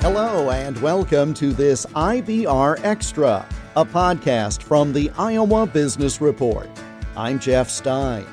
Hello, and welcome to this IBR Extra, a podcast from the Iowa Business Report. I'm Jeff Stein.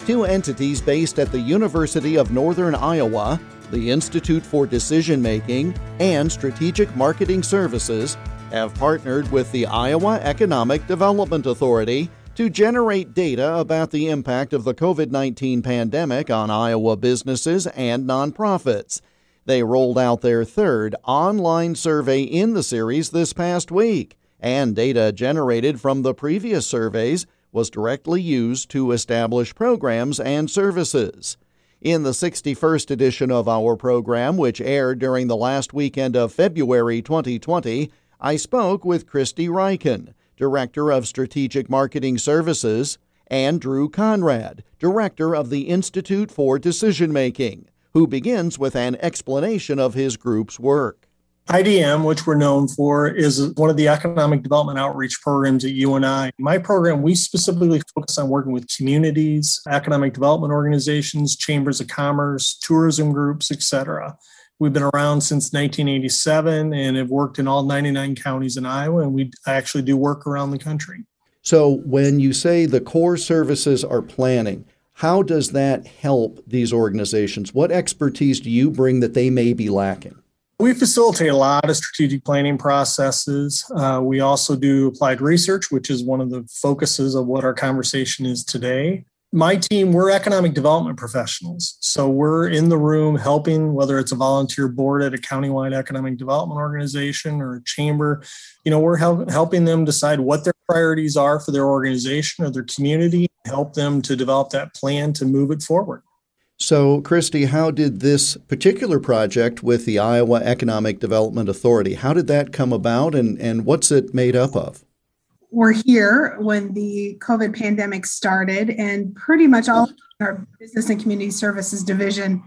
Two entities based at the University of Northern Iowa, the Institute for Decision Making and Strategic Marketing Services, have partnered with the Iowa Economic Development Authority to generate data about the impact of the COVID 19 pandemic on Iowa businesses and nonprofits. They rolled out their third online survey in the series this past week, and data generated from the previous surveys was directly used to establish programs and services. In the 61st edition of our program, which aired during the last weekend of February 2020, I spoke with Christy Reichen, Director of Strategic Marketing Services, and Drew Conrad, Director of the Institute for Decision Making, who begins with an explanation of his group's work. IDM, which we're known for, is one of the economic development outreach programs at UNI. My program, we specifically focus on working with communities, economic development organizations, chambers of commerce, tourism groups, etc. We've been around since 1987 and have worked in all 99 counties in Iowa, and we actually do work around the country. So, when you say the core services are planning, how does that help these organizations? What expertise do you bring that they may be lacking? We facilitate a lot of strategic planning processes. Uh, we also do applied research, which is one of the focuses of what our conversation is today my team, we're economic development professionals. So we're in the room helping, whether it's a volunteer board at a countywide economic development organization or a chamber, you know, we're help, helping them decide what their priorities are for their organization or their community, help them to develop that plan to move it forward. So, Christy, how did this particular project with the Iowa Economic Development Authority, how did that come about and, and what's it made up of? Were here when the COVID pandemic started, and pretty much all of our business and community services division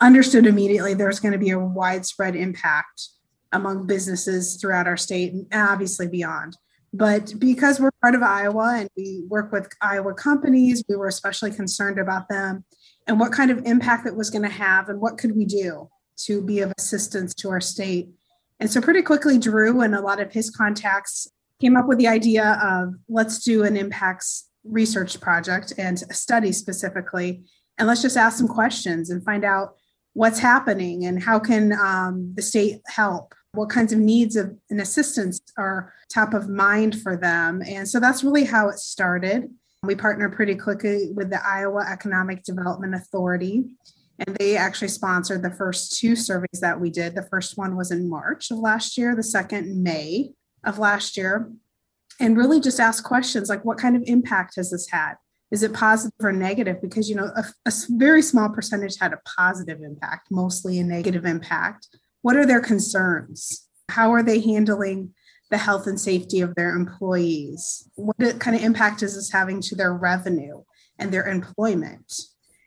understood immediately there was going to be a widespread impact among businesses throughout our state and obviously beyond. But because we're part of Iowa and we work with Iowa companies, we were especially concerned about them and what kind of impact it was going to have and what could we do to be of assistance to our state. And so pretty quickly, Drew and a lot of his contacts came up with the idea of let's do an impacts research project and a study specifically and let's just ask some questions and find out what's happening and how can um, the state help? What kinds of needs of and assistance are top of mind for them? And so that's really how it started. We partnered pretty quickly with the iowa economic development authority and they actually sponsored the first two surveys that we did. The first one was in march of last year the second in may of last year and really just ask questions like what kind of impact has this had? Is it positive or negative? Because you know a, a, very small percentage had a positive impact mostly a negative impact. What are their concerns? How are they handling the health and safety of their employees? What kind of impact is this having to their revenue and their employment?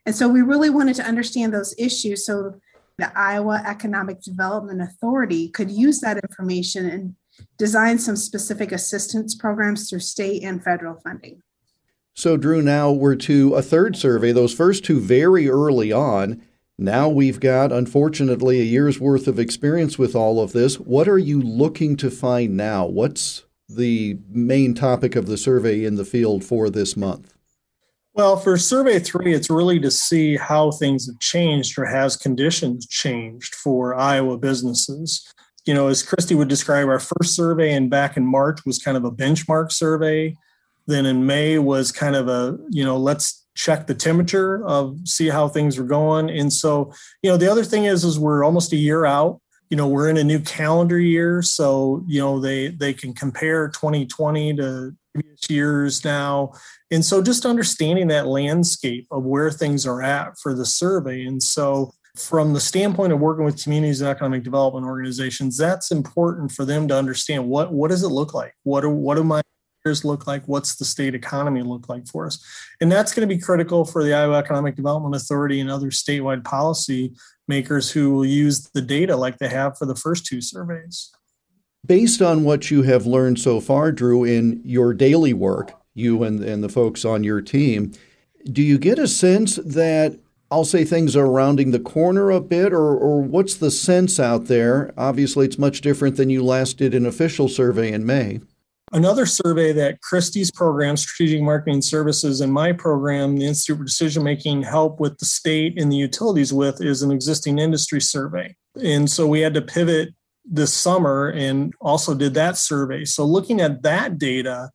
And so we really wanted to understand those issues so the iowa economic development authority could use that information and design some specific assistance programs through state and federal funding. So, Drew, now we're to a third survey, those first two very early on. Now we've got, unfortunately, a year's worth of experience with all of this. What are you looking to find now? What's the main topic of the survey in the field for this month? Well, for survey three, it's really to see how things have changed or has conditions changed for Iowa businesses you know, as Christy would describe, our first survey and back in March was kind of a benchmark survey. Then in May was kind of a, you know, let's check the temperature of see how things are going. And so, you know, the other thing is, is we're almost a year out. You know, we're in a new calendar year, so you know they they can compare 2020 to previous years now, and so just understanding that landscape of where things are at for the survey. And so, from the standpoint of working with communities and economic development organizations, that's important for them to understand what what does it look like? What do what do my years look like? What's the state economy look like for us? And that's going to be critical for the Iowa Economic Development Authority and other statewide policy makers who will use the data like they have for the first two surveys. Based on what you have learned so far, Drew, in your daily work, you and, and the folks on your team, do you get a sense that I'll say things are rounding the corner a bit, or, or what's the sense out there? Obviously, it's much different than you last did an official survey in May. Another survey that Christy's program, Strategic Marketing Services, and my program, the Institute for Decision Making, help with the state and the utilities with is an existing industry survey. And so we had to pivot this summer and also did that survey. So looking at that data,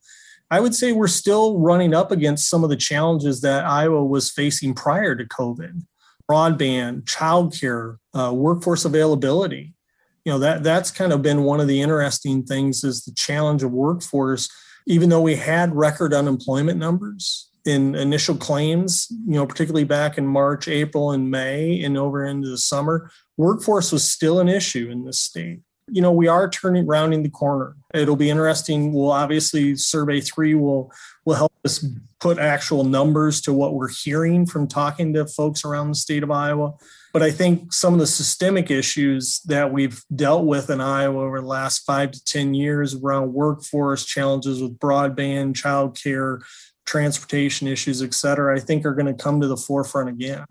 I would say we're still running up against some of the challenges that Iowa was facing prior to COVID broadband, childcare, uh, workforce availability. You know, that that's kind of been one of the interesting things is the challenge of workforce. Even though we had record unemployment numbers in initial claims, you know, particularly back in March, April, and May, and over into the summer, workforce was still an issue in this state you know, we are turning rounding the corner. It'll be interesting. We'll obviously survey three will will help us put actual numbers to what we're hearing from talking to folks around the state of Iowa. But I think some of the systemic issues that we've dealt with in Iowa over the last five to 10 years around workforce challenges with broadband, childcare, transportation issues, et cetera, I think are going to come to the forefront again.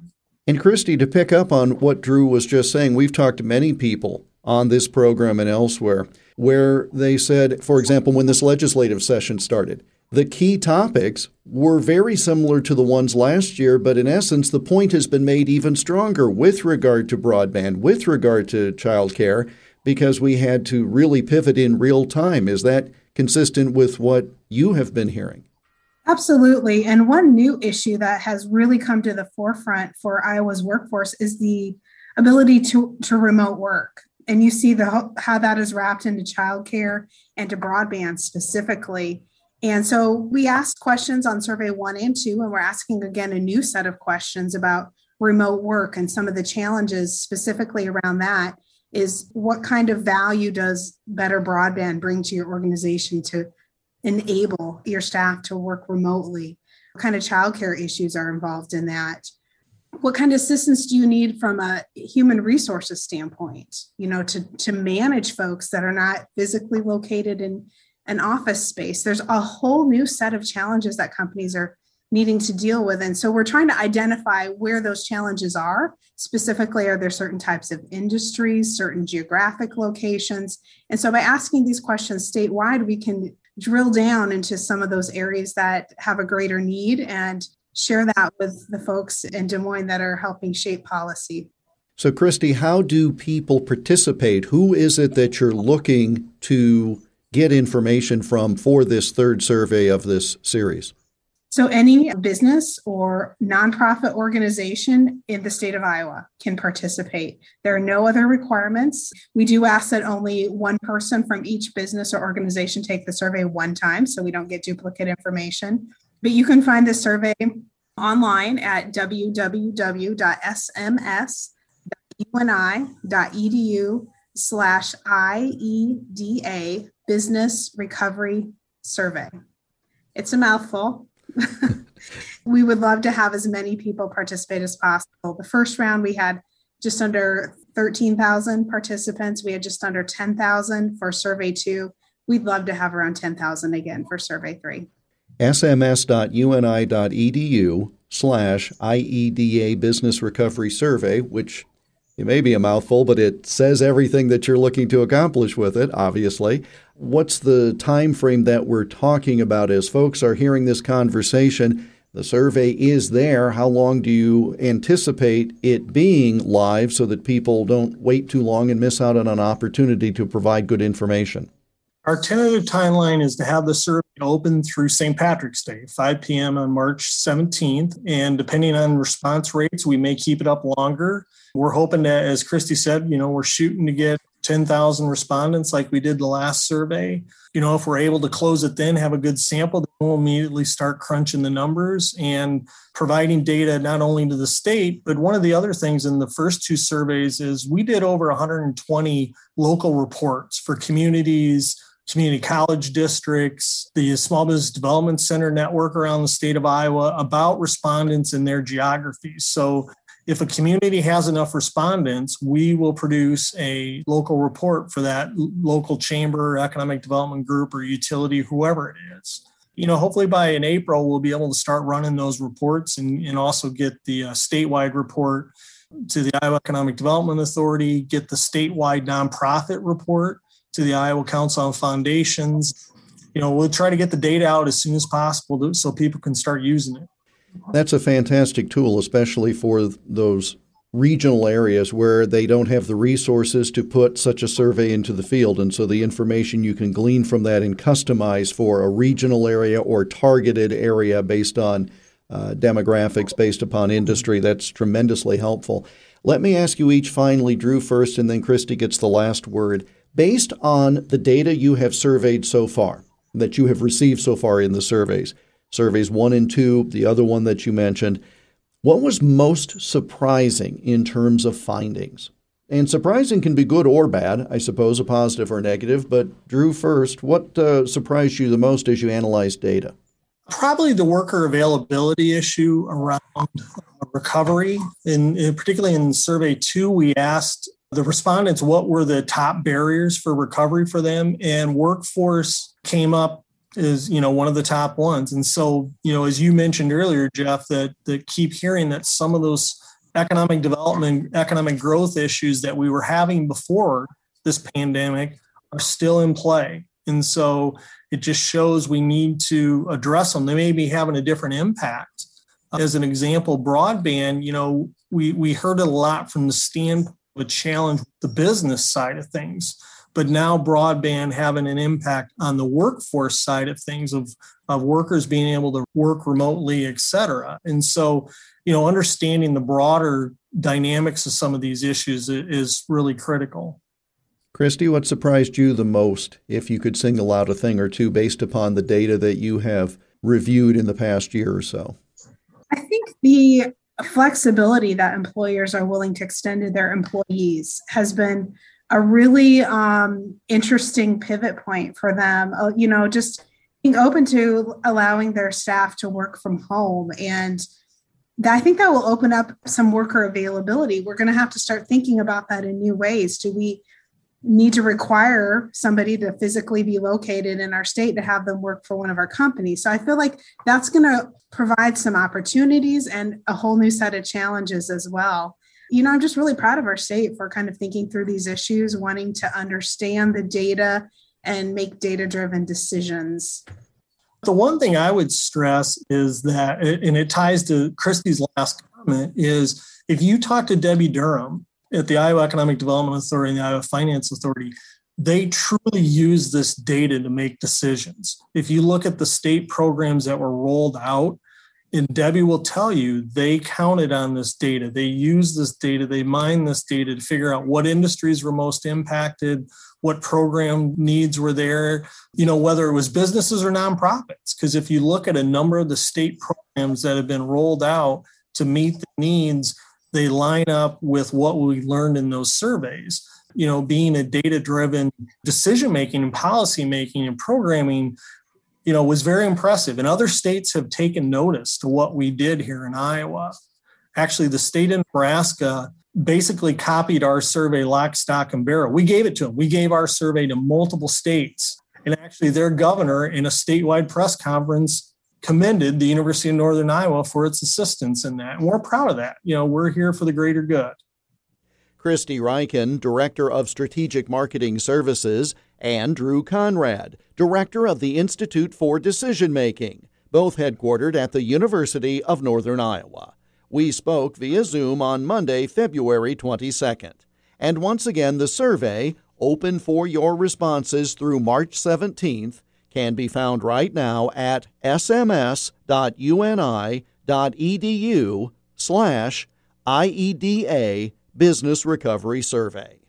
And Christy, to pick up on what Drew was just saying, we've talked to many people on this program and elsewhere, where they said, for example, when this legislative session started, the key topics were very similar to the ones last year, but in essence, the point has been made even stronger with regard to broadband, with regard to childcare, because we had to really pivot in real time. Is that consistent with what you have been hearing? Absolutely. And one new issue that has really come to the forefront for Iowa's workforce is the ability to, to remote work and you see the how that is wrapped into childcare and to broadband specifically. And so we asked questions on survey one and two, and we're asking again a new set of questions about remote work and some of the challenges specifically around that is what kind of value does better broadband bring to your organization to enable your staff to work remotely? What kind of childcare issues are involved in that? What kind of assistance do you need from a human resources standpoint you know to to manage folks that are not physically located in an office space? There's a whole new set of challenges that companies are needing to deal with. And so we're trying to identify where those challenges are. Specifically are there certain types of industries certain geographic locations? And so by asking these questions statewide we can drill down into some of those areas that have a greater need and share that with the folks in Des Moines that are helping shape policy. So, Christy, how do people participate? Who is it that you're looking to get information from for this third survey of this series? So, any business or nonprofit organization in the state of Iowa can participate. There are no other requirements. We do ask that only one person from each business or organization take the survey one time so we don't get duplicate information. But you can find the survey online at www.sms.uni.edu slash IEDA Business Recovery Survey. It's a mouthful. we would love to have as many people participate as possible. The first round, we had just under 13,000 participants. We had just under 10,000 for survey two. We'd love to have around 10,000 again for survey three sms.uni.edu slash IEDA Business Recovery Survey, which it may be a mouthful, but it says everything that you're looking to accomplish with it, obviously. What's the time frame that we're talking about as folks are hearing this conversation? The survey is there. How long do you anticipate it being live so that people don't wait too long and miss out on an opportunity to provide good information? Our tentative timeline is to have the survey open through St. Patrick's Day, 5 p.m. on March 17th. And depending on response rates, we may keep it up longer. We're hoping that, as Christy said, you know, we're shooting to get 10,000 respondents like we did the last survey. You know, if we're able to close it then, have a good sample, then we'll immediately start crunching the numbers and providing data not only to the state, but one of the other things in the first two surveys is we did over 120 local reports for communities community college districts, the Small Business Development Center network around the state of Iowa about respondents and their geographies. So if a community has enough respondents, we will produce a local report for that local chamber, economic development group, or utility, whoever it is. you know, hopefully by in April, we'll be able to start running those reports and, and also get the uh, statewide report to the Iowa Economic Development Authority, get the statewide nonprofit report to the Iowa Council on Foundations. You know, we'll try to get the data out as soon as possible to, so people can start using it. That's a fantastic tool, especially for those regional areas where they don't have the resources to put such a survey into the field. And so the information you can glean from that and customize for a regional area or targeted area based on uh, demographics, based upon industry, that's tremendously helpful. Let me ask you each finally, Drew first, and then Christy gets the last word. Based on the data you have surveyed so far, that you have received so far in the surveys, surveys one and two, the other one that you mentioned, what was most surprising in terms of findings? And surprising can be good or bad, I suppose, a positive or a negative. But Drew, first, what uh, surprised you the most as you analyzed data? Probably the worker availability issue around recovery. In, in particularly in survey two, we asked the respondents what were the top barriers for recovery for them, and workforce came up is you know one of the top ones. And so you know as you mentioned earlier jeff that that keep hearing that some of those economic development economic growth issues that we were having before this pandemic are still in play. And so it just shows we need to address them. They may be having a different impact. As an example broadband you know we we heard a lot from the standpoint of a challenge the business side of things but now broadband having an impact on the workforce side of things of, of workers being able to work remotely, et cetera. And so, you know, understanding the broader dynamics of some of these issues is really critical. Christy, what surprised you the most, if you could single out a thing or two based upon the data that you have reviewed in the past year or so? I think the flexibility that employers are willing to extend to their employees has been a really um, interesting pivot point for them. Uh, you know, just being open to allowing their staff to work from home and I think that will open up some worker availability. We're going to have to start thinking about that in new ways. Do we need to require somebody to physically be located in our state to have them work for one of our companies? So I feel like that's going to provide some opportunities and a whole new set of challenges as well you know, I'm just really proud of our state for kind of thinking through these issues, wanting to understand the data and make data driven decisions. The one thing I would stress is that, and it ties to Christy's last comment, is if you talk to Debi Durham at the Iowa Economic Development Authority and the Iowa Finance Authority, they truly use this data to make decisions. If you look at the state programs that were rolled out, and Debi will tell you they counted on this data. They used this data, they mined this data to figure out what industries were most impacted, what program needs were there, you know, whether it was businesses or nonprofits. Because if you look at a number of the state programs that have been rolled out to meet the needs, they line up with what we learned in those surveys. You know, being a data driven decision making and policy making and programming you know, was very impressive. And other states have taken notice to what we did here in Iowa. Actually, the state of Nebraska basically copied our survey lock, stock, and barrel. We gave it to them. We gave our survey to multiple states. And actually, their governor in a statewide press conference commended the University of Northern Iowa for its assistance in that. And we're proud of that. You know, we're here for the greater good. Christy Reichen, Director of Strategic Marketing Services, and Drew Conrad, Director of the Institute for Decision Making, both headquartered at the University of Northern Iowa. We spoke via Zoom on Monday, February 22nd. And once again, the survey, open for your responses through March 17th, can be found right now at sms.uni.edu slash IEDA Business Recovery Survey.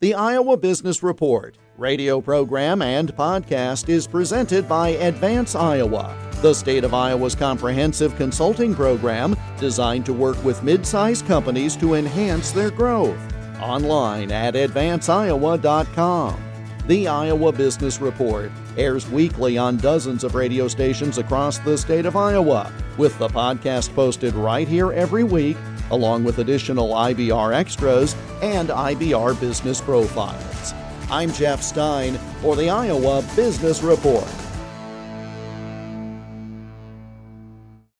The Iowa Business Report radio program and podcast is presented by Advance Iowa, the state of Iowa's comprehensive consulting program designed to work with mid-sized companies to enhance their growth. Online at advanceiowa.com. The Iowa Business Report airs weekly on dozens of radio stations across the state of Iowa, with the podcast posted right here every week along with additional IBR extras and IBR business profiles. I'm Jeff Stein for the Iowa Business Report.